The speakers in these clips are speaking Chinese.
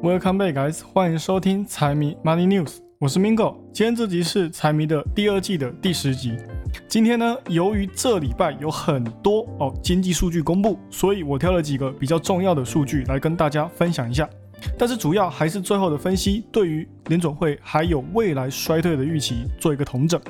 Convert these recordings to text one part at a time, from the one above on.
Welcome back, guys！欢迎收听财迷 Money News，我是 Mingo。今天这集是财迷的第二季的第十集。今天呢，由于这礼拜有很多哦经济数据公布，所以我挑了几个比较重要的数据来跟大家分享一下。但是主要还是最后的分析，对于联总会还有未来衰退的预期做一个统整，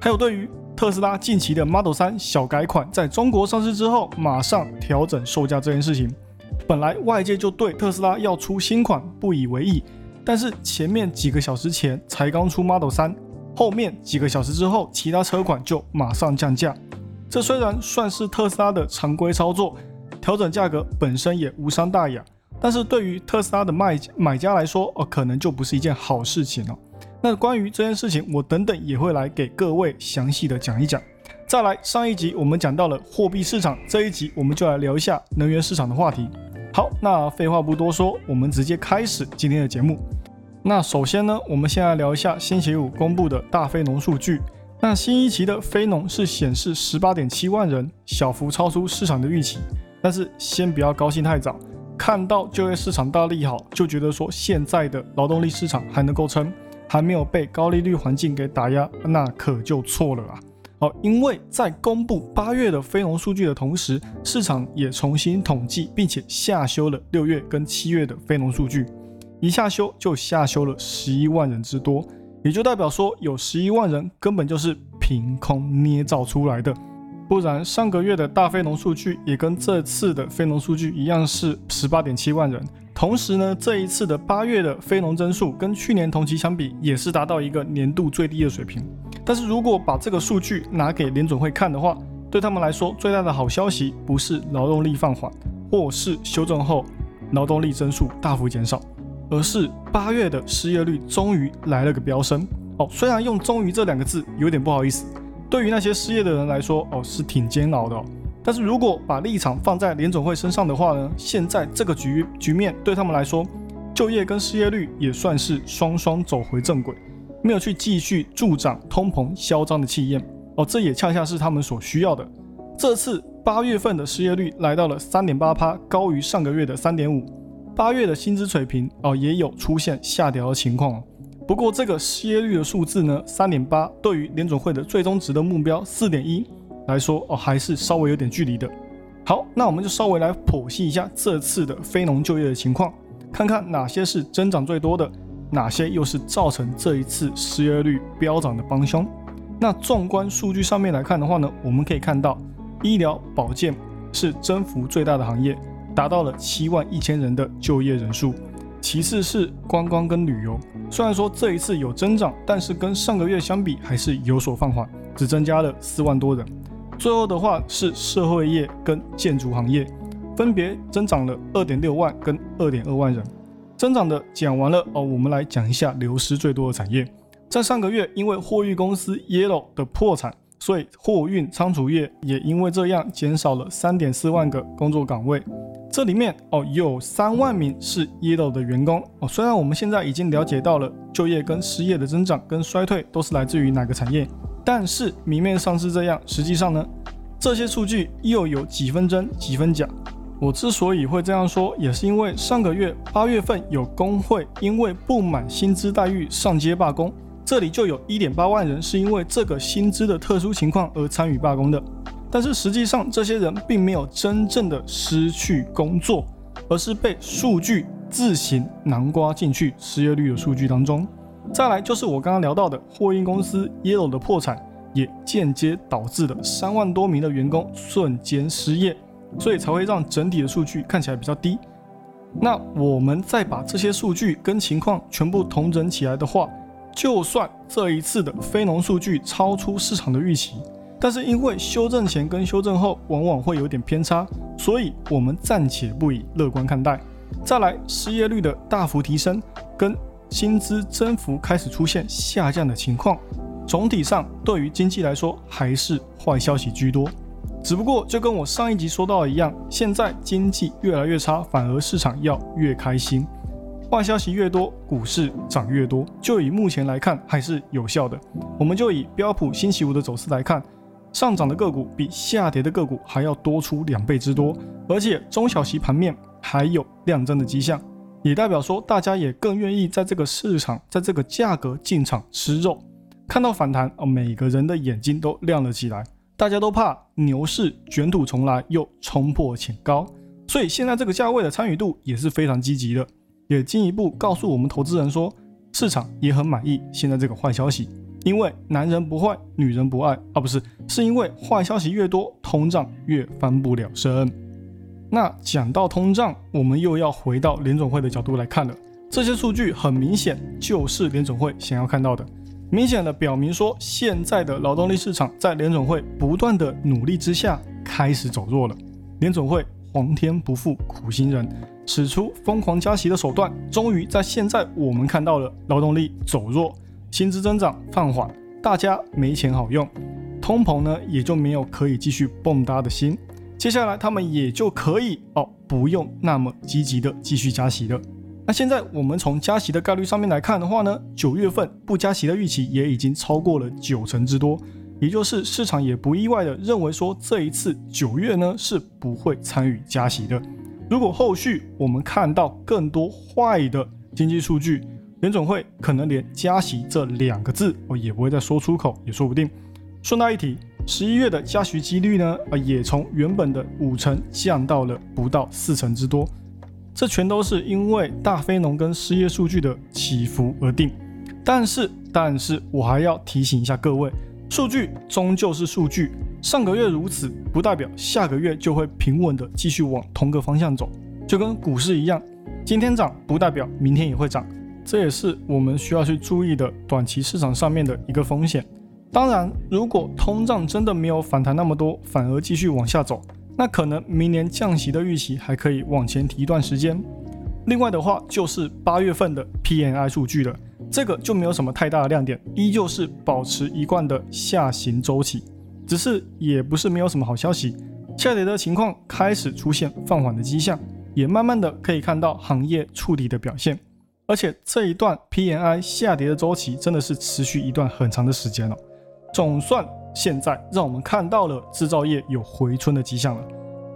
还有对于特斯拉近期的 Model 3小改款在中国上市之后马上调整售价这件事情。本来外界就对特斯拉要出新款不以为意，但是前面几个小时前才刚出 Model 3，后面几个小时之后，其他车款就马上降价。这虽然算是特斯拉的常规操作，调整价格本身也无伤大雅，但是对于特斯拉的卖买家来说，哦，可能就不是一件好事情了。那关于这件事情，我等等也会来给各位详细的讲一讲。再来，上一集我们讲到了货币市场，这一集我们就来聊一下能源市场的话题。好，那废话不多说，我们直接开始今天的节目。那首先呢，我们先来聊一下星期五公布的大非农数据。那新一期的非农是显示十八点七万人，小幅超出市场的预期。但是先不要高兴太早，看到就业市场大利好，就觉得说现在的劳动力市场还能够撑，还没有被高利率环境给打压，那可就错了啊。因为在公布八月的非农数据的同时，市场也重新统计，并且下修了六月跟七月的非农数据，一下修就下修了十一万人之多，也就代表说有十一万人根本就是凭空捏造出来的，不然上个月的大非农数据也跟这次的非农数据一样是十八点七万人。同时呢，这一次的八月的非农增速跟去年同期相比，也是达到一个年度最低的水平。但是如果把这个数据拿给联总会看的话，对他们来说最大的好消息不是劳动力放缓，或是修正后劳动力增速大幅减少，而是八月的失业率终于来了个飙升。哦，虽然用“终于”这两个字有点不好意思，对于那些失业的人来说，哦是挺煎熬的。但是如果把立场放在联总会身上的话呢？现在这个局局面对他们来说，就业跟失业率也算是双双走回正轨，没有去继续助长通膨嚣张的气焰哦，这也恰恰是他们所需要的。这次八月份的失业率来到了三点八趴，高于上个月的三点五。八月的薪资水平哦也有出现下调的情况。不过这个失业率的数字呢，三点八对于联总会的最终值的目标四点一。来说哦，还是稍微有点距离的。好，那我们就稍微来剖析一下这次的非农就业的情况，看看哪些是增长最多的，哪些又是造成这一次失业率飙涨的帮凶。那纵观数据上面来看的话呢，我们可以看到医疗保健是增幅最大的行业，达到了七万一千人的就业人数。其次是观光跟旅游，虽然说这一次有增长，但是跟上个月相比还是有所放缓，只增加了四万多人。最后的话是社会业跟建筑行业，分别增长了二点六万跟二点二万人。增长的讲完了哦，我们来讲一下流失最多的产业。在上个月，因为货运公司 Yellow 的破产，所以货运仓储业也因为这样减少了三点四万个工作岗位。这里面哦有三万名是 Yellow 的员工哦。虽然我们现在已经了解到了就业跟失业的增长跟衰退都是来自于哪个产业。但是明面上是这样，实际上呢，这些数据又有几分真几分假。我之所以会这样说，也是因为上个月八月份有工会因为不满薪资待遇上街罢工，这里就有一点八万人是因为这个薪资的特殊情况而参与罢工的。但是实际上，这些人并没有真正的失去工作，而是被数据自行囊括进去失业率的数据当中。再来就是我刚刚聊到的货运公司 Yellow 的破产，也间接导致了三万多名的员工瞬间失业，所以才会让整体的数据看起来比较低。那我们再把这些数据跟情况全部同整起来的话，就算这一次的非农数据超出市场的预期，但是因为修正前跟修正后往往会有点偏差，所以我们暂且不以乐观看待。再来，失业率的大幅提升跟薪资增幅开始出现下降的情况，总体上对于经济来说还是坏消息居多。只不过就跟我上一集说到的一样，现在经济越来越差，反而市场要越开心。坏消息越多，股市涨越多。就以目前来看，还是有效的。我们就以标普星期五的走势来看，上涨的个股比下跌的个股还要多出两倍之多，而且中小型盘面还有量增的迹象。也代表说大家也更愿意在这个市场，在这个价格进场吃肉。看到反弹哦，每个人的眼睛都亮了起来，大家都怕牛市卷土重来，又冲破前高，所以现在这个价位的参与度也是非常积极的，也进一步告诉我们投资人说，市场也很满意现在这个坏消息，因为男人不坏，女人不爱啊，不是，是因为坏消息越多，通胀越翻不了身。那讲到通胀，我们又要回到联总会的角度来看了，这些数据很明显就是联总会想要看到的。明显的表明说，现在的劳动力市场在联总会不断的努力之下开始走弱了。联总会皇天不负苦心人，使出疯狂加息的手段，终于在现在我们看到了劳动力走弱，薪资增长放缓，大家没钱好用，通膨呢也就没有可以继续蹦跶的心。接下来他们也就可以哦，不用那么积极的继续加息了。那现在我们从加息的概率上面来看的话呢，九月份不加息的预期也已经超过了九成之多，也就是市场也不意外的认为说这一次九月呢是不会参与加息的。如果后续我们看到更多坏的经济数据，联总会可能连加息这两个字哦也不会再说出口，也说不定。顺带一提，十一月的加息几率呢，啊也从原本的五成降到了不到四成之多。这全都是因为大非农跟失业数据的起伏而定，但是，但是我还要提醒一下各位，数据终究是数据，上个月如此，不代表下个月就会平稳的继续往同个方向走，就跟股市一样，今天涨不代表明天也会涨，这也是我们需要去注意的短期市场上面的一个风险。当然，如果通胀真的没有反弹那么多，反而继续往下走。那可能明年降息的预期还可以往前提一段时间。另外的话，就是八月份的 PNI 数据了，这个就没有什么太大的亮点，依旧是保持一贯的下行周期。只是也不是没有什么好消息，下跌的情况开始出现放缓的迹象，也慢慢的可以看到行业触底的表现。而且这一段 PNI 下跌的周期真的是持续一段很长的时间了，总算。现在让我们看到了制造业有回春的迹象了，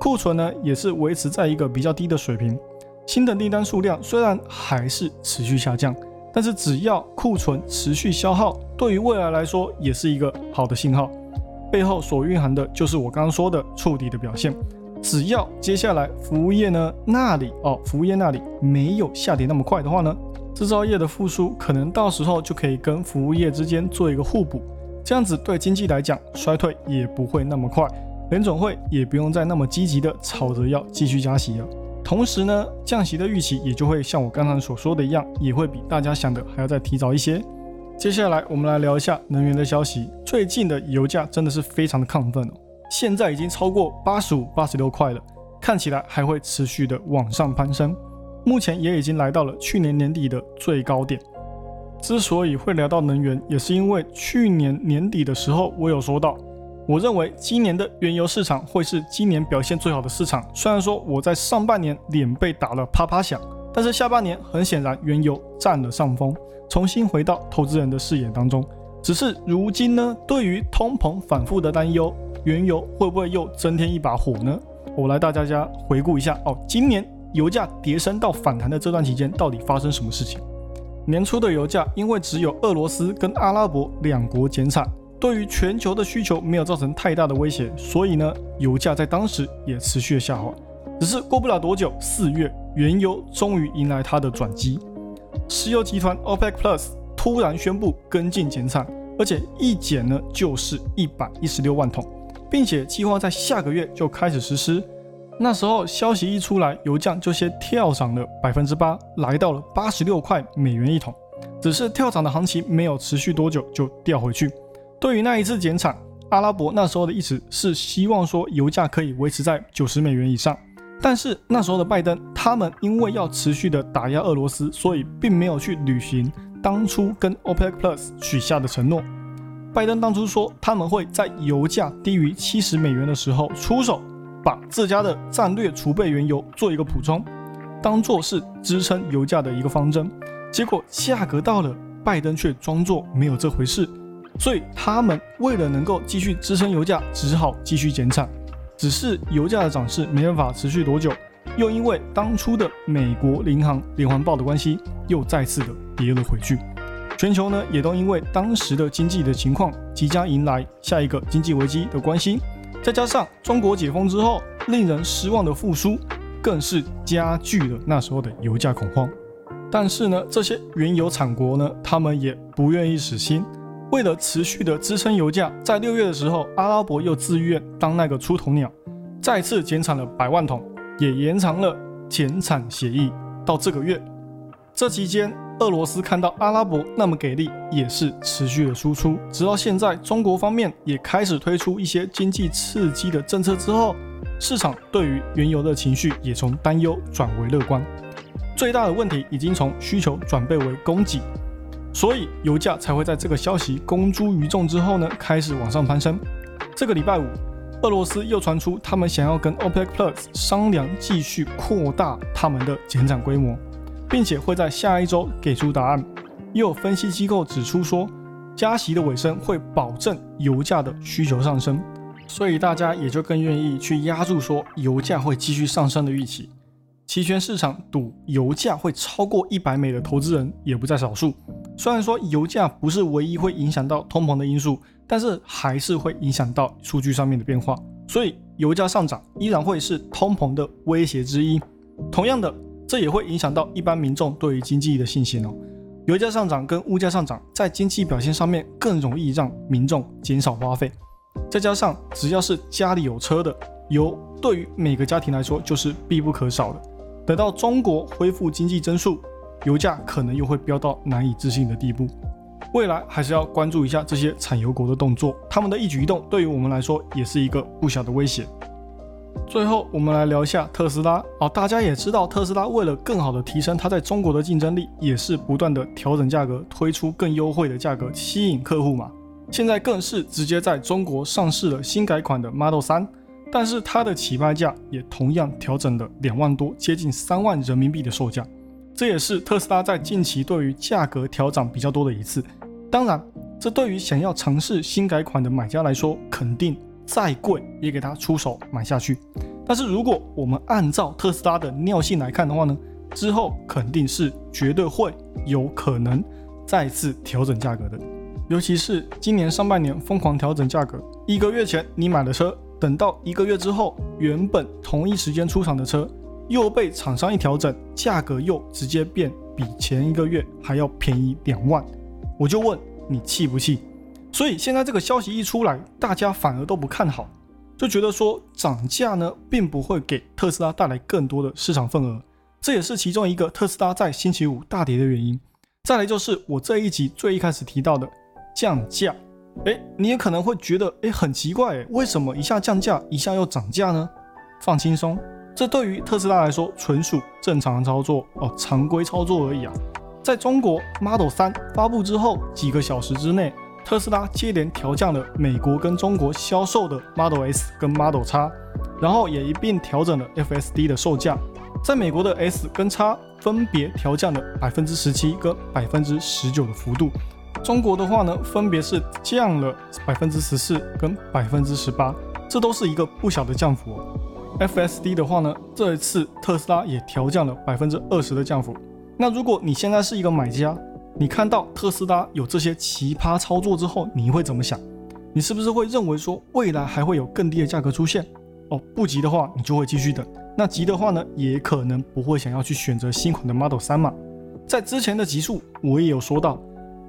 库存呢也是维持在一个比较低的水平，新的订单数量虽然还是持续下降，但是只要库存持续消耗，对于未来来说也是一个好的信号。背后所蕴含的就是我刚刚说的触底的表现。只要接下来服务业呢那里哦，服务业那里没有下跌那么快的话呢，制造业的复苏可能到时候就可以跟服务业之间做一个互补。这样子对经济来讲，衰退也不会那么快，联总会也不用再那么积极的吵着要继续加息了。同时呢，降息的预期也就会像我刚才所说的一样，也会比大家想的还要再提早一些。接下来我们来聊一下能源的消息。最近的油价真的是非常的亢奋哦，现在已经超过八十五、八十六块了，看起来还会持续的往上攀升。目前也已经来到了去年年底的最高点。之所以会聊到能源，也是因为去年年底的时候，我有说到，我认为今年的原油市场会是今年表现最好的市场。虽然说我在上半年脸被打了啪啪响，但是下半年很显然原油占了上风，重新回到投资人的视野当中。只是如今呢，对于通膨反复的担忧，原油会不会又增添一把火呢？我来带大家回顾一下哦，今年油价跌升到反弹的这段期间，到底发生什么事情？年初的油价，因为只有俄罗斯跟阿拉伯两国减产，对于全球的需求没有造成太大的威胁，所以呢，油价在当时也持续下滑。只是过不了多久，四月原油终于迎来它的转机，石油集团 OPEC Plus 突然宣布跟进减产，而且一减呢就是一百一十六万桶，并且计划在下个月就开始实施。那时候消息一出来，油价就先跳涨了百分之八，来到了八十六块美元一桶。只是跳涨的行情没有持续多久就掉回去。对于那一次减产，阿拉伯那时候的意思是希望说油价可以维持在九十美元以上。但是那时候的拜登他们因为要持续的打压俄罗斯，所以并没有去履行当初跟 OPEC Plus 许下的承诺。拜登当初说他们会在油价低于七十美元的时候出手。把自家的战略储备原油做一个补充，当做是支撑油价的一个方针。结果价格到了，拜登却装作没有这回事。所以他们为了能够继续支撑油价，只好继续减产。只是油价的涨势没办法持续多久，又因为当初的美国银行连环爆的关系，又再次的跌了回去。全球呢，也都因为当时的经济的情况即将迎来下一个经济危机的关系，再加上中国解封之后令人失望的复苏，更是加剧了那时候的油价恐慌。但是呢，这些原油产国呢，他们也不愿意死心，为了持续的支撑油价，在六月的时候，阿拉伯又自愿当那个出头鸟，再次减产了百万桶，也延长了减产协议到这个月。这期间。俄罗斯看到阿拉伯那么给力，也是持续的输出，直到现在，中国方面也开始推出一些经济刺激的政策之后，市场对于原油的情绪也从担忧转为乐观。最大的问题已经从需求转变为供给，所以油价才会在这个消息公诸于众之后呢，开始往上攀升。这个礼拜五，俄罗斯又传出他们想要跟 OPEC Plus 商量继续扩大他们的减产规模。并且会在下一周给出答案。又有分析机构指出说，加息的尾声会保证油价的需求上升，所以大家也就更愿意去压住说油价会继续上升的预期。期权市场赌油价会超过一百美的投资人也不在少数。虽然说油价不是唯一会影响到通膨的因素，但是还是会影响到数据上面的变化。所以油价上涨依然会是通膨的威胁之一。同样的。这也会影响到一般民众对于经济的信心哦。油价上涨跟物价上涨，在经济表现上面更容易让民众减少花费。再加上只要是家里有车的，油对于每个家庭来说就是必不可少的。等到中国恢复经济增速，油价可能又会飙到难以置信的地步。未来还是要关注一下这些产油国的动作，他们的一举一动对于我们来说也是一个不小的威胁。最后，我们来聊一下特斯拉哦。大家也知道，特斯拉为了更好的提升它在中国的竞争力，也是不断的调整价格，推出更优惠的价格，吸引客户嘛。现在更是直接在中国上市了新改款的 Model 3，但是它的起拍价也同样调整了两万多，接近三万人民币的售价。这也是特斯拉在近期对于价格调整比较多的一次。当然，这对于想要尝试新改款的买家来说，肯定。再贵也给他出手买下去，但是如果我们按照特斯拉的尿性来看的话呢，之后肯定是绝对会有可能再次调整价格的，尤其是今年上半年疯狂调整价格，一个月前你买的车，等到一个月之后，原本同一时间出厂的车又被厂商一调整，价格又直接变比前一个月还要便宜两万，我就问你气不气？所以现在这个消息一出来，大家反而都不看好，就觉得说涨价呢，并不会给特斯拉带来更多的市场份额，这也是其中一个特斯拉在星期五大跌的原因。再来就是我这一集最一开始提到的降价，哎，你也可能会觉得哎很奇怪，哎，为什么一下降价，一下又涨价呢？放轻松，这对于特斯拉来说纯属正常的操作哦，常规操作而已啊。在中国 Model 3发布之后几个小时之内。特斯拉接连调降了美国跟中国销售的 Model S 跟 Model X，然后也一并调整了 FSD 的售价。在美国的 S 跟 X 分别调降了百分之十七跟百分之十九的幅度，中国的话呢，分别是降了百分之十四跟百分之十八，这都是一个不小的降幅。FSD 的话呢，这一次特斯拉也调降了百分之二十的降幅。那如果你现在是一个买家，你看到特斯拉有这些奇葩操作之后，你会怎么想？你是不是会认为说未来还会有更低的价格出现？哦，不急的话，你就会继续等；那急的话呢，也可能不会想要去选择新款的 Model 3嘛。在之前的集数，我也有说到，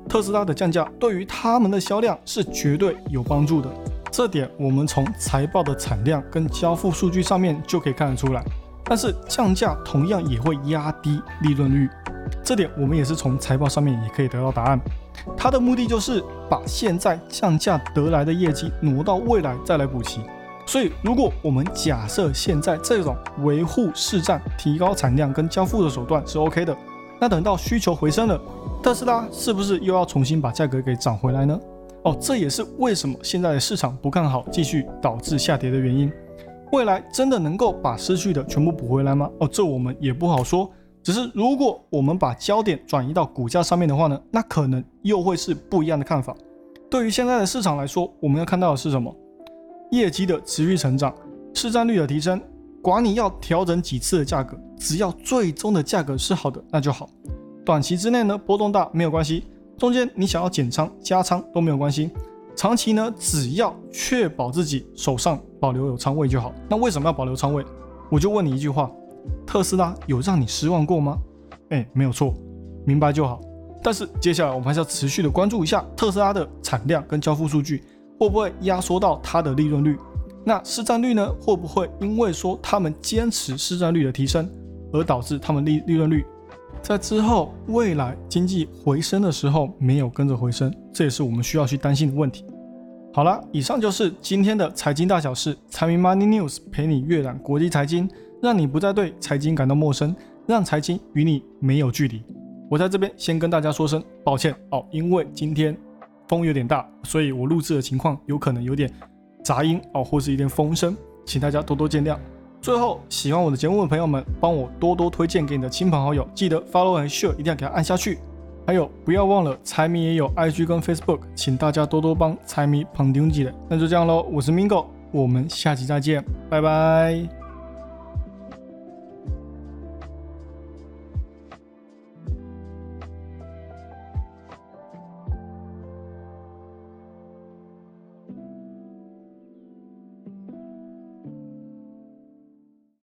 特斯拉的降价对于他们的销量是绝对有帮助的，这点我们从财报的产量跟交付数据上面就可以看得出来。但是降价同样也会压低利润率。这点我们也是从财报上面也可以得到答案，它的目的就是把现在降价得来的业绩挪到未来再来补齐。所以，如果我们假设现在这种维护市占、提高产量跟交付的手段是 OK 的，那等到需求回升了，特斯拉是不是又要重新把价格给涨回来呢？哦，这也是为什么现在的市场不看好，继续导致下跌的原因。未来真的能够把失去的全部补回来吗？哦，这我们也不好说。只是如果我们把焦点转移到股价上面的话呢，那可能又会是不一样的看法。对于现在的市场来说，我们要看到的是什么？业绩的持续成长，市占率的提升，管你要调整几次的价格，只要最终的价格是好的，那就好。短期之内呢波动大没有关系，中间你想要减仓加仓都没有关系。长期呢，只要确保自己手上保留有仓位就好。那为什么要保留仓位？我就问你一句话：特斯拉有让你失望过吗？哎，没有错，明白就好。但是接下来我们还是要持续的关注一下特斯拉的产量跟交付数据，会不会压缩到它的利润率？那市占率呢？会不会因为说他们坚持市占率的提升，而导致他们利利润率在之后未来经济回升的时候没有跟着回升？这也是我们需要去担心的问题。好了，以上就是今天的财经大小事，财迷 Money News 陪你阅览国际财经，让你不再对财经感到陌生，让财经与你没有距离。我在这边先跟大家说声抱歉哦，因为今天风有点大，所以我录制的情况有可能有点杂音哦，或是一点风声，请大家多多见谅。最后，喜欢我的节目的朋友们，帮我多多推荐给你的亲朋好友，记得 Follow 和 Share 一定要给它按下去。还有，不要忘了财迷也有 IG 跟 Facebook，请大家多多帮财迷捧妞记的。那就这样喽，我是 Mingo，我们下期再见，拜拜。